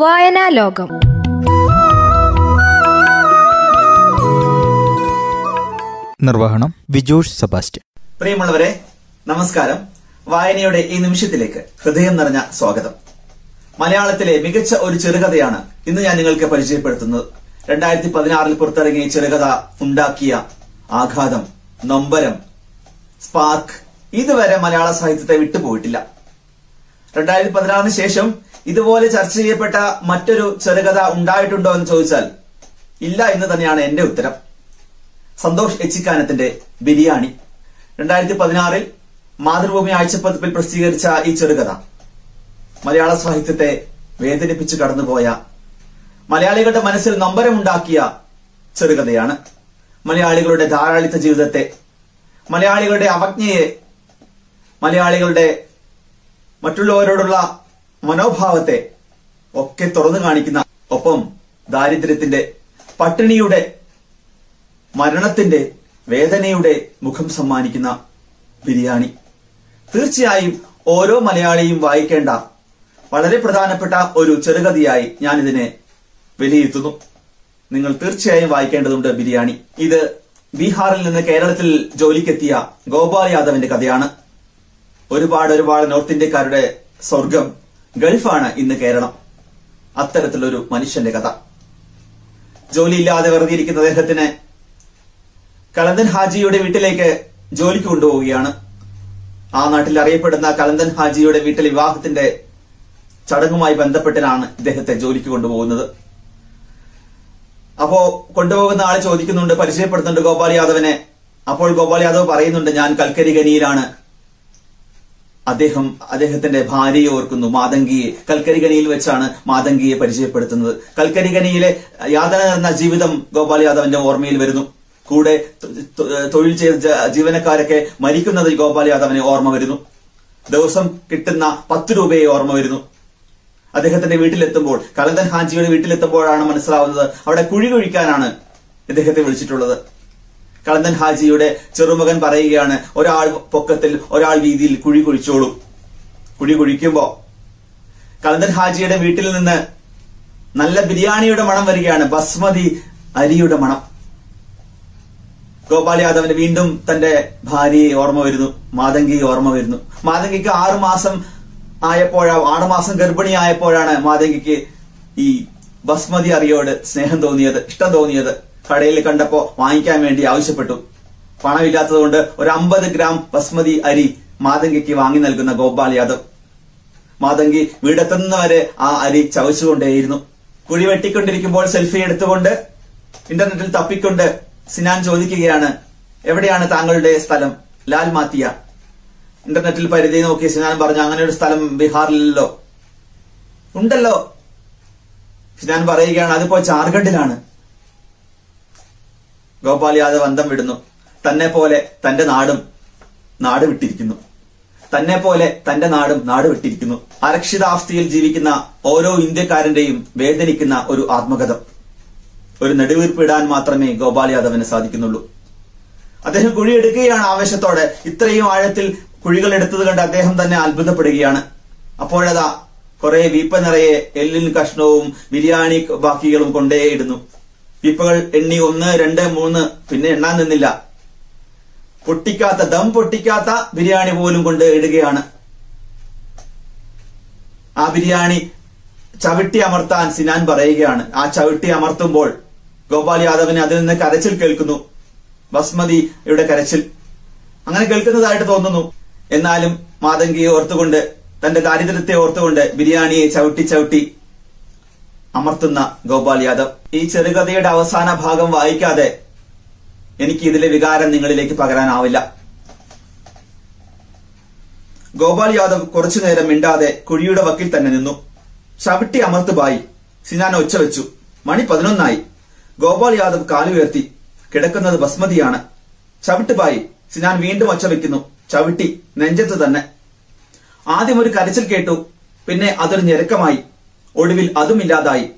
വായനാ ലോകം നിർവഹണം വിജോഷ് സെബാസ്റ്റ്യൻ. പ്രിയമുള്ളവരെ നമസ്കാരം. വായനയുടെ ഈ നിമിഷത്തിലേക്ക് ഹൃദയം നിറഞ്ഞ സ്വാഗതം. മലയാളത്തിലെ മികച്ച ഒരു ചെറുകഥയാണ് ഇന്ന് ഞാൻ നിങ്ങൾക്ക് പരിചയപ്പെടുത്തുന്നത്. രണ്ടായിരത്തി പതിനാറിൽ പുറത്തിറങ്ങിയ ചെറുകഥ ഉണ്ടാക്കിയ ആഘാതം നൊമ്പരം സ്പാർക്ക് ഇതുവരെ മലയാള സാഹിത്യത്തെ വിട്ടുപോയിട്ടില്ല. രണ്ടായിരത്തി പതിനാറിന് ശേഷം ഇതുപോലെ ചർച്ച ചെയ്യപ്പെട്ട മറ്റൊരു ചെറുകഥ ഉണ്ടായിട്ടുണ്ടോ എന്ന് ചോദിച്ചാൽ ഇല്ല എന്ന് തന്നെയാണ് എന്റെ ഉത്തരം. സന്തോഷ് എച്ചിക്കാനത്തിന്റെ ബിരിയാണി. രണ്ടായിരത്തി പതിനാറിൽ മാതൃഭൂമി ആഴ്ചപ്പതിപ്പിൽ പ്രസിദ്ധീകരിച്ച ഈ ചെറുകഥ മലയാള സാഹിത്യത്തെ വേദനിപ്പിച്ച് കടന്നുപോയ മലയാളികളുടെ മനസ്സിൽ നമ്പരമുണ്ടാക്കിയ ചെറുകഥയാണ്. മലയാളികളുടെ ധാരാളിത്ത ജീവിതത്തെ മലയാളികളുടെ അവജ്ഞയെ മലയാളികളുടെ മറ്റുള്ളവരോടുള്ള മനോഭാവത്തെ ഒക്കെ തുറന്നു കാണിക്കുന്ന ഒപ്പം ദാരിദ്ര്യത്തിന്റെ പട്ടിണിയുടെ മരണത്തിന്റെ വേദനയുടെ മുഖം സമ്മാനിക്കുന്ന ബിരിയാണി. തീർച്ചയായും ഓരോ മലയാളിയും വായിക്കേണ്ട വളരെ പ്രധാനപ്പെട്ട ഒരു ചെറുകഥയായി ഞാൻ ഇതിനെ വിലയിരുത്തുന്നു. നിങ്ങൾ തീർച്ചയായും വായിക്കേണ്ടതുണ്ട് ബിരിയാണി. ഇത് ബീഹാറിൽ നിന്ന് കേരളത്തിൽ ജോലിക്കെത്തിയ ഗോപാൽ യാദവിന്റെ കഥയാണ്. ഒരുപാട് ഒരുപാട് നോർത്ത് ഇന്ത്യക്കാരുടെ സ്വർഗം ഗൾഫാണ് ഇന്ന് കേരളം. അത്തരത്തിലൊരു മനുഷ്യന്റെ കഥ. ജോലിയില്ലാതെ വെറുതെ ഇരിക്കുന്ന അദ്ദേഹത്തിന് കളന്തൻ ഹാജിയുടെ വീട്ടിലേക്ക് ജോലിക്ക് കൊണ്ടുപോവുകയാണ്. ആ നാട്ടിൽ അറിയപ്പെടുന്ന കളന്തൻ ഹാജിയുടെ വീട്ടിൽ വിവാഹത്തിന്റെ ചടങ്ങുമായി ബന്ധപ്പെട്ടിനാണ് ഇദ്ദേഹത്തെ ജോലിക്ക് കൊണ്ടുപോകുന്നത്. അപ്പോ കൊണ്ടുപോകുന്ന ആൾ ചോദിക്കുന്നുണ്ട് പരിചയപ്പെടുത്തുന്നുണ്ട് ഗോപാൽ യാദവിനെ. അപ്പോൾ ഗോപാൽ യാദവ് പറയുന്നുണ്ട് ഞാൻ കൽക്കരി ഖനിയിലാണ്. അദ്ദേഹം അദ്ദേഹത്തിന്റെ ഭാര്യയെ ഓർക്കുന്നു. മാതങ്കിയെ കൽക്കരി ഖനിയിൽ വെച്ചാണ് മാതങ്കിയെ പരിചയപ്പെടുത്തുന്നത്. കൽക്കരി ഖനിയിലെ യാതന എന്ന ജീവിതം ഗോപാൽ യാദവിന്റെ ഓർമ്മയിൽ വരുന്നു. കൂടെ തൊഴിൽ ചെയ്ത ജീവനക്കാരൊക്കെ മരിക്കുന്നത് ഗോപാൽ യാദവിനെ ഓർമ്മ വരുന്നു. ദിവസം കിട്ടുന്ന പത്ത് രൂപയെ ഓർമ്മ വരുന്നു. അദ്ദേഹത്തിന്റെ വീട്ടിലെത്തുമ്പോൾ കലന്തൻ ഹാജിയുടെ വീട്ടിലെത്തുമ്പോഴാണ് മനസ്സിലാവുന്നത്. അവിടെ കുഴി കുഴിക്കാനാണ് ഇദ്ദേഹത്തെ വിളിച്ചിട്ടുള്ളത്. കളന്തൻ ഹാജിയുടെ ചെറുമകൻ പറയുകയാണ് ഒരാൾ പൊക്കത്തിൽ ഒരാൾ വീതിയിൽ കുഴി കുഴിച്ചോളൂ. കുഴി കുഴിക്കുമ്പോ കളന്തൻ ഹാജിയുടെ വീട്ടിൽ നിന്ന് നല്ല ബിരിയാണിയുടെ മണം വരികയാണ് ബസ്മതി അരിയുടെ മണം. ഗോപാൽ യാദവിന് വീണ്ടും തന്റെ ഭാര്യയെ ഓർമ്മ വരുന്നു മാതങ്കിയെ ഓർമ്മ വരുന്നു. മാതങ്കിക്ക് ആറുമാസം ആയപ്പോഴാ ആറുമാസം ഗർഭിണിയായപ്പോഴാണ് മാതങ്കിക്ക് ഈ ബസ്മതി അറിയോട് സ്നേഹം തോന്നിയത് ഇഷ്ടം തോന്നിയത്. കടയിൽ കണ്ടപ്പോ വാങ്ങിക്കാൻ വേണ്ടി ആവശ്യപ്പെട്ടു. പണമില്ലാത്തതുകൊണ്ട് ഒരു അമ്പത് ഗ്രാം ബസ്മതി അരി മാതങ്കിക്ക് വാങ്ങി നൽകുന്ന ഗോപാൽ യാദവ്. മാതങ്കി വീടെത്തുന്നവരെ ആ അരി ചവച്ചുകൊണ്ടേയിരുന്നു. കുഴി വെട്ടിക്കൊണ്ടിരിക്കുമ്പോൾ സെൽഫി എടുത്തുകൊണ്ട് ഇന്റർനെറ്റിൽ തപ്പിക്കൊണ്ട് സിനാൻ ചോദിക്കുകയാണ് എവിടെയാണ് താങ്കളുടെ സ്ഥലം? ലാൽ മാത്തിയ. ഇന്റർനെറ്റിൽ പരിധി നോക്കി സിനാൻ പറഞ്ഞു അങ്ങനെ ഒരു സ്ഥലം ബീഹാറിലല്ലോ. ഉണ്ടല്ലോ. സിനാൻ പറയുകയാണ് അതിപ്പോ ജാർഖണ്ഡിലാണ്. ഗോപാൽ യാദവ് അന്തം വിടുന്നു. തന്നെ പോലെ തന്റെ നാടും നാട് വിട്ടിരിക്കുന്നു. തന്നെ പോലെ തന്റെ നാടും നാട് വിട്ടിരിക്കുന്നു. അരക്ഷിതാവസ്ഥയിൽ ജീവിക്കുന്ന ഓരോ ഇന്ത്യക്കാരന്റെയും വേദനിക്കുന്ന ഒരു ആത്മകഥം. ഒരു നെടുവീർപ്പിടാൻ മാത്രമേ ഗോപാൽ യാദവിന് സാധിക്കുന്നുള്ളൂ. അദ്ദേഹം കുഴിയെടുക്കുകയാണ് ആവേശത്തോടെ. ഇത്രയും ആഴത്തിൽ കുഴികൾ എടുത്തത് കണ്ട് അദ്ദേഹം തന്നെ അത്ഭുതപ്പെടുകയാണ്. അപ്പോഴതാ കുറെ വീപ്പ നിറയെ എല്ലിൻ കഷ്ണവും ബിരിയാണി ബാക്കികളും കൊണ്ടേയിടുന്നു വീപ്പകൾ എണ്ണി ഒന്ന് രണ്ട് മൂന്ന് പിന്നെ എണ്ണാൻ നിന്നില്ല. പൊട്ടിക്കാത്ത ദം പൊട്ടിക്കാത്ത ബിരിയാണി പോലും കൊണ്ട് ഇടുകയാണ്. ആ ബിരിയാണി ചവിട്ടി അമർത്താൻ സിനാൻ പറയുകയാണ്. ആ ചവിട്ടി അമർത്തുമ്പോൾ ഗോപാൽ യാദവിന് അതിൽ നിന്ന് കരച്ചിൽ കേൾക്കുന്നു. ബസ്മതിയുടെ കരച്ചിൽ. അങ്ങനെ കേൾക്കുന്നതായിട്ട് തോന്നുന്നു. എന്നാലും മാതങ്കിയെ ഓർത്തുകൊണ്ട് തന്റെ ദാരിദ്ര്യത്തെ ഓർത്തുകൊണ്ട് ബിരിയാണിയെ ചവിട്ടി ചവിട്ടി അമർത്തുന്ന ഗോപാൽ യാദവ്. ഈ ചെറുകഥയുടെ അവസാന ഭാഗം വായിക്കാതെ എനിക്ക് ഇതിലെ വികാരം നിങ്ങളിലേക്ക് പകരാനാവില്ല. ഗോപാൽ യാദവ് കുറച്ചു നേരം മിണ്ടാതെ കുഴിയുടെ വക്കിൽ തന്നെ നിന്നു. ചവിട്ടി അമർത്തുബായി സിനാൻ ഒച്ച വെച്ചു. മണി പതിനൊന്നായി. ഗോപാൽ യാദവ് കാലുയർത്തി കിടക്കുന്നത് ബസ്മതിയാണ്. ചവിട്ടുബായി സിനാൻ വീണ്ടും ഒച്ച വെക്കുന്നു. ചവിട്ടി. നെഞ്ചത്ത് തന്നെ. ആദ്യം ഒരു കരച്ചിൽ കേട്ടു. പിന്നെ അതൊരു ഞെരുക്കമായി. ഒടുവിൽ അതുമില്ലാതായി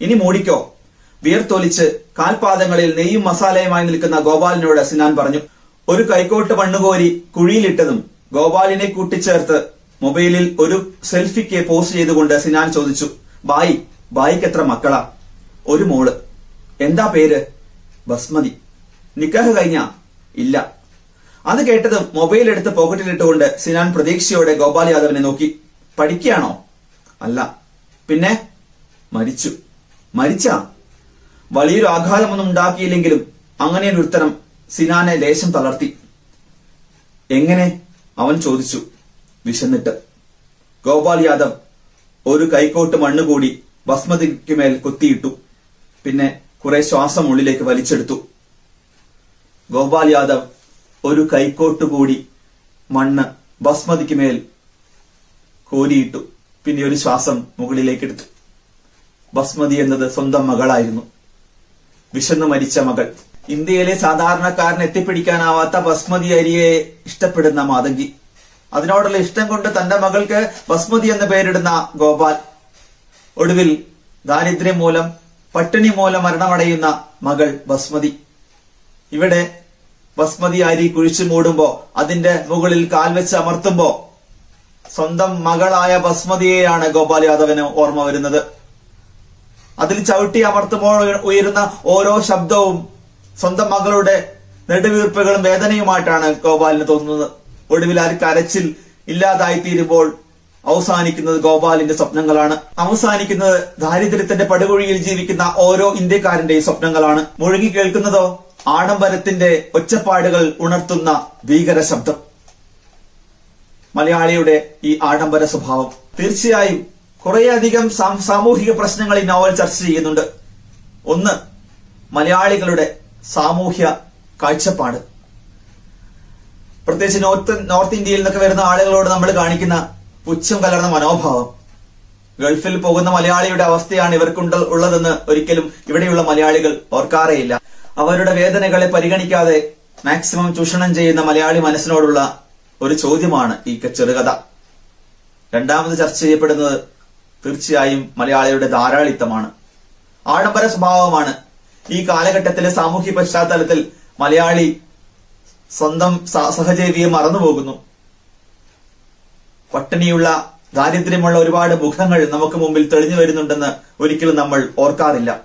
ഇനി മൂടിക്കോ. വിയർത്തൊലിച്ച് കാൽപാദങ്ങളിൽ നെയ്യും മസാലയുമായി നിൽക്കുന്ന ഗോപാലിനോട് സിനാൻ പറഞ്ഞു ഒരു കൈക്കോട്ട് മണ്ണുകോരി കുഴിയിലിട്ടതും ഗോപാലിനെ കൂട്ടിച്ചേർത്ത് മൊബൈലിൽ ഒരു സെൽഫിക്ക് പോസ്റ്റ് ചെയ്തുകൊണ്ട് സിനാൻ ചോദിച്ചു ബായി ബായിക്ക് എത്ര മക്കളാ? ഒരു മോൾ. എന്താ പേര്? ബസ്മതി. നിക്കാഹ് കഴിഞ്ഞ? ഇല്ല. അത് കേട്ടതും മൊബൈൽ എടുത്ത് പോക്കറ്റിലിട്ടുകൊണ്ട് സിനാൻ പ്രതീക്ഷയോടെ ഗോപാൽ യാദവിനെ നോക്കി പഠിക്കുകയാണോ? അല്ല. പിന്നെ മരിച്ചു. മരിച്ച? വലിയൊരു ആഘാതമൊന്നും ഉണ്ടാക്കിയില്ലെങ്കിലും അങ്ങനെ ഒരു ഉത്തരം സിനാനെ ലേശം തളർത്തി. എങ്ങനെ? അവൻ ചോദിച്ചു. വിശന്നിട്ട്. ഗോപാൽ യാദവ് ഒരു കൈക്കോട്ട് മണ്ണ് കൂടി കൊത്തിയിട്ടു മേൽ കുത്തിയിട്ടു. പിന്നെ കുറെ ശ്വാസം ഉള്ളിലേക്ക് വലിച്ചെടുത്തു. ഗോപാൽ യാദവ് ഒരു കൈക്കോട്ട് കൂടി മണ്ണ് ഭസ്മതിക്കുമേൽ കോരിയിട്ടു. പിന്നെ ഒരു ശ്വാസം മുകളിലേക്ക് എടുത്തു ബസ്മതി എന്നത് സ്വന്തം മകളായിരുന്നു. വിശന്ന് മരിച്ച മകൾ. ഇന്ത്യയിലെ സാധാരണക്കാരന് എത്തിപ്പിടിക്കാനാവാത്ത ബസ്മതി അരിയെ ഇഷ്ടപ്പെടുന്ന മാതങ്കി. അതിനോടുള്ള ഇഷ്ടം കൊണ്ട് തന്റെ മകൾക്ക് ബസ്മതി എന്ന് പേരിടുന്ന ഗോപാൽ. ഒടുവിൽ ദാരിദ്ര്യം മൂലം പട്ടിണി മൂലം മരണമടയുന്ന മകൾ ബസ്മതി. ഇവിടെ ബസ്മതി അരി കുഴിച്ചു മൂടുമ്പോ അതിന്റെ മുകളിൽ കാൽവെച്ച് അമർത്തുമ്പോ സ്വന്തം മകളായ ബസ്മതിയെയാണ് ഗോപാൽ യാദവിന് ഓർമ്മ വരുന്നത്. അതിൽ ചവിട്ടി അമർത്തുമ്പോൾ ഉയരുന്ന ഓരോ ശബ്ദവും സ്വന്തം മകളുടെ നെടുവീർപ്പുകളും വേദനയുമായിട്ടാണ് ഗോപാലിന് തോന്നുന്നത്. ഒടുവിൽ ആ കരച്ചിൽ ഇല്ലാതായി തീരുമ്പോൾ അവസാനിക്കുന്നത് ഗോപാലിന്റെ സ്വപ്നങ്ങളാണ്. അവസാനിക്കുന്നത് ദാരിദ്ര്യത്തിന്റെ പടുകുഴിയിൽ ജീവിക്കുന്ന ഓരോ ഇന്ത്യക്കാരന്റെയും സ്വപ്നങ്ങളാണ്. മുഴുകി കേൾക്കുന്നതോ ആഡംബരത്തിന്റെ ഒച്ചപ്പാടുകൾ ഉണർത്തുന്ന ഭീകര ശബ്ദം. മലയാളിയുടെ ഈ ആഡംബര സ്വഭാവം തീർച്ചയായും കുറേയധികം സാമൂഹിക പ്രശ്നങ്ങൾ ഈ നോവൽ ചർച്ച ചെയ്യുന്നുണ്ട്. ഒന്ന് മലയാളികളുടെ സാമൂഹ്യ കാഴ്ചപ്പാട്. പ്രത്യേകിച്ച് നോർത്ത് നോർത്ത് ഇന്ത്യയിൽ നിന്നൊക്കെ വരുന്ന ആളുകളോട് നമ്മൾ കാണിക്കുന്ന പുച്ഛം കലർന്ന മനോഭാവം. ഗൾഫിൽ പോകുന്ന മലയാളിയുടെ അവസ്ഥയാണ് ഇവർക്കുണ്ട് ഉള്ളതെന്ന് ഒരിക്കലും ഇവിടെയുള്ള മലയാളികൾ ഓർക്കാറേയില്ല. അവരുടെ വേദനകളെ പരിഗണിക്കാതെ മാക്സിമം ചൂഷണം ചെയ്യുന്ന മലയാളി മനസ്സിനോടുള്ള ഒരു ചോദ്യമാണ് ഈ ചെറുകഥ. രണ്ടാമത് ചർച്ച ചെയ്യപ്പെടുന്നത് തീർച്ചയായും മലയാളിയുടെ ധാരാളിത്തമാണ്. ആഡംബര സ്വഭാവമാണ്. ഈ കാലഘട്ടത്തിലെ സാമൂഹ്യ പശ്ചാത്തലത്തിൽ മലയാളി സ്വന്തം സഹജീവിയെ മറന്നുപോകുന്നു. പട്ടിണിയുള്ള ദാരിദ്ര്യമുള്ള ഒരുപാട് മുഖങ്ങൾ നമുക്ക് മുമ്പിൽ തെളിഞ്ഞു വരുന്നുണ്ടെന്ന് ഒരിക്കലും നമ്മൾ ഓർക്കാറില്ല.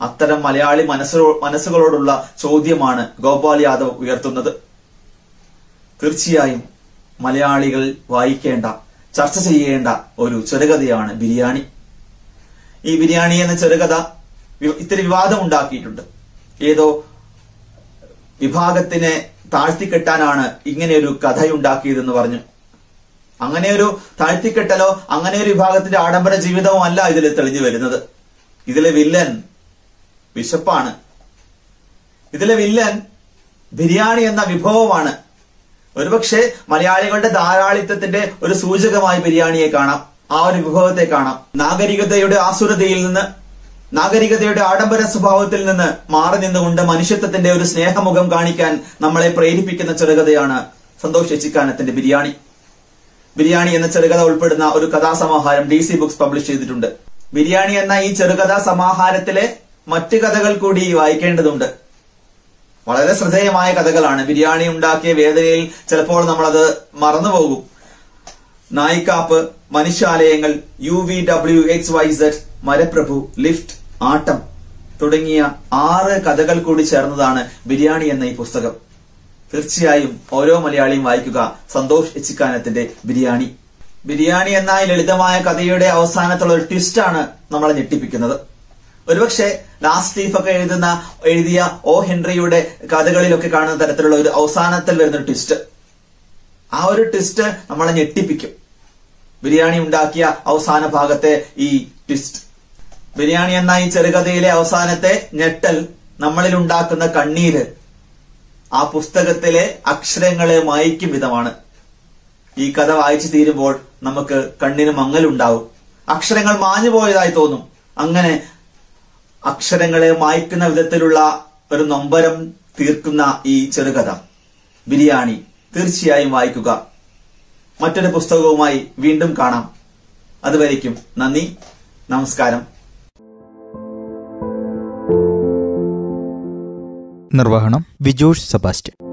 അത്തരം മലയാളി മനസ്സോ മനസ്സുകളോടുള്ള ചോദ്യമാണ് ഗോപാൽ യാദവ് ഉയർത്തുന്നത്. തീർച്ചയായും മലയാളികൾ വായിക്കേണ്ട ചർച്ച ചെയ്യേണ്ട ഒരു ചെറുകഥയാണ് ബിരിയാണി. ഈ ബിരിയാണി എന്ന ചെറുകഥ ഇത്തിരി വിവാദം ഉണ്ടാക്കിയിട്ടുണ്ട് ഏതോ വിഭാഗത്തിനെ താഴ്ത്തിക്കെട്ടാനാണ് ഇങ്ങനെയൊരു കഥയുണ്ടാക്കിയതെന്ന് പറഞ്ഞു. അങ്ങനെ ഒരു താഴ്ത്തിക്കെട്ടലോ അങ്ങനെ ഒരു വിഭാഗത്തിന്റെ ആഡംബര ജീവിതവും അല്ല ഇതിൽ തെളിഞ്ഞു വരുന്നത്. ഇതിലെ വില്ലൻ വിശപ്പാണ്. ഇതിലെ വില്ലൻ ബിരിയാണി എന്ന വിഭവമാണ് ഒരുപക്ഷെ മലയാളികളുടെ ധാരാളിത്തത്തിന്റെ ഒരു സൂചകമായി ബിരിയാണിയെ കാണാം. ആ ഒരു വിഭവത്തെ കാണാം. നാഗരികതയുടെ ആസുരതയിൽ നിന്ന് നാഗരികതയുടെ ആഡംബര സ്വഭാവത്തിൽ നിന്ന് മാറി നിന്നുകൊണ്ട് മനുഷ്യത്വത്തിന്റെ ഒരു സ്നേഹമുഖം കാണിക്കാൻ നമ്മളെ പ്രേരിപ്പിക്കുന്ന ചെറുകഥയാണ് സന്തോഷ് എച്ചിക്കാനത്തിന്റെ ബിരിയാണി. ബിരിയാണി എന്ന ചെറുകഥ ഉൾപ്പെടുന്ന ഒരു കഥാസമാഹാരം ഡി സി ബുക്സ് പബ്ലിഷ് ചെയ്തിട്ടുണ്ട്. ബിരിയാണി എന്ന ഈ ചെറുകഥാ സമാഹാരത്തിലെ മറ്റു കഥകൾ കൂടി വായിക്കേണ്ടതുണ്ട്. വളരെ ശ്രദ്ധേയമായ കഥകളാണ്. ബിരിയാണി ഉണ്ടാക്കിയ വേദനയിൽ ചിലപ്പോൾ നമ്മളത് മറന്നുപോകും. നായിക്കാപ്പ് മനുഷ്യാലയങ്ങൾ U V W X Y Z മരപ്രഭു lift ആട്ടം തുടങ്ങിയ ആറ് കഥകൾ കൂടി ചേർന്നതാണ് ബിരിയാണി എന്ന ഈ പുസ്തകം. തീർച്ചയായും ഓരോ മലയാളിയും വായിക്കുക സന്തോഷ് എച്ചിക്കാനത്തിന്റെ ബിരിയാണി. ബിരിയാണി എന്ന ലളിതമായ കഥയുടെ അവസാനത്തുള്ള ഒരു ട്വിസ്റ്റാണ് നമ്മളെ ഞെട്ടിപ്പിക്കുന്നത്. ഒരുപക്ഷെ ലാസ്റ്റ് ഒക്കെ എഴുതുന്ന എഴുതിയ ഓ ഹെൻറിയുടെ കഥകളിലൊക്കെ കാണുന്ന തരത്തിലുള്ള ഒരു അവസാനത്തിൽ വരുന്ന ട്വിസ്റ്റ് ആ ഒരു ട്വിസ്റ്റ് നമ്മളെ ഞെട്ടിപ്പിക്കും. ബിരിയാണി ഉണ്ടാക്കിയ അവസാന ഭാഗത്തെ ഈ ട്വിസ്റ്റ് ബിരിയാണി എന്ന ഈ ചെറുകഥയിലെ അവസാനത്തെ ഞെട്ടൽ നമ്മളിൽ ഉണ്ടാക്കുന്ന കണ്ണീര് ആ പുസ്തകത്തിലെ അക്ഷരങ്ങളെ മായ്ക്കും വിധമാണ്. ഈ കഥ വായിച്ചു തീരുമ്പോൾ നമുക്ക് കണ്ണിന് മങ്ങലുണ്ടാവും. അക്ഷരങ്ങൾ മാഞ്ഞു പോയതായി തോന്നും. അങ്ങനെ അക്ഷരങ്ങളെ മായ്ക്കുന്ന വിധത്തിലുള്ള ഒരു നൊമ്പരം തീർക്കുന്ന ഈ ചെറുകഥ. ബിരിയാണി. തീർച്ചയായും വായിക്കുക. മറ്റൊരു പുസ്തകവുമായി വീണ്ടും കാണാം. അതുവരേക്കും നന്ദി. നമസ്കാരം. നിർവഹണം വിജോഷ് സെബാസ്റ്റ്യൻ.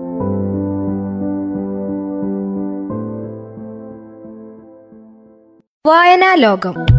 വായനാ ലോകം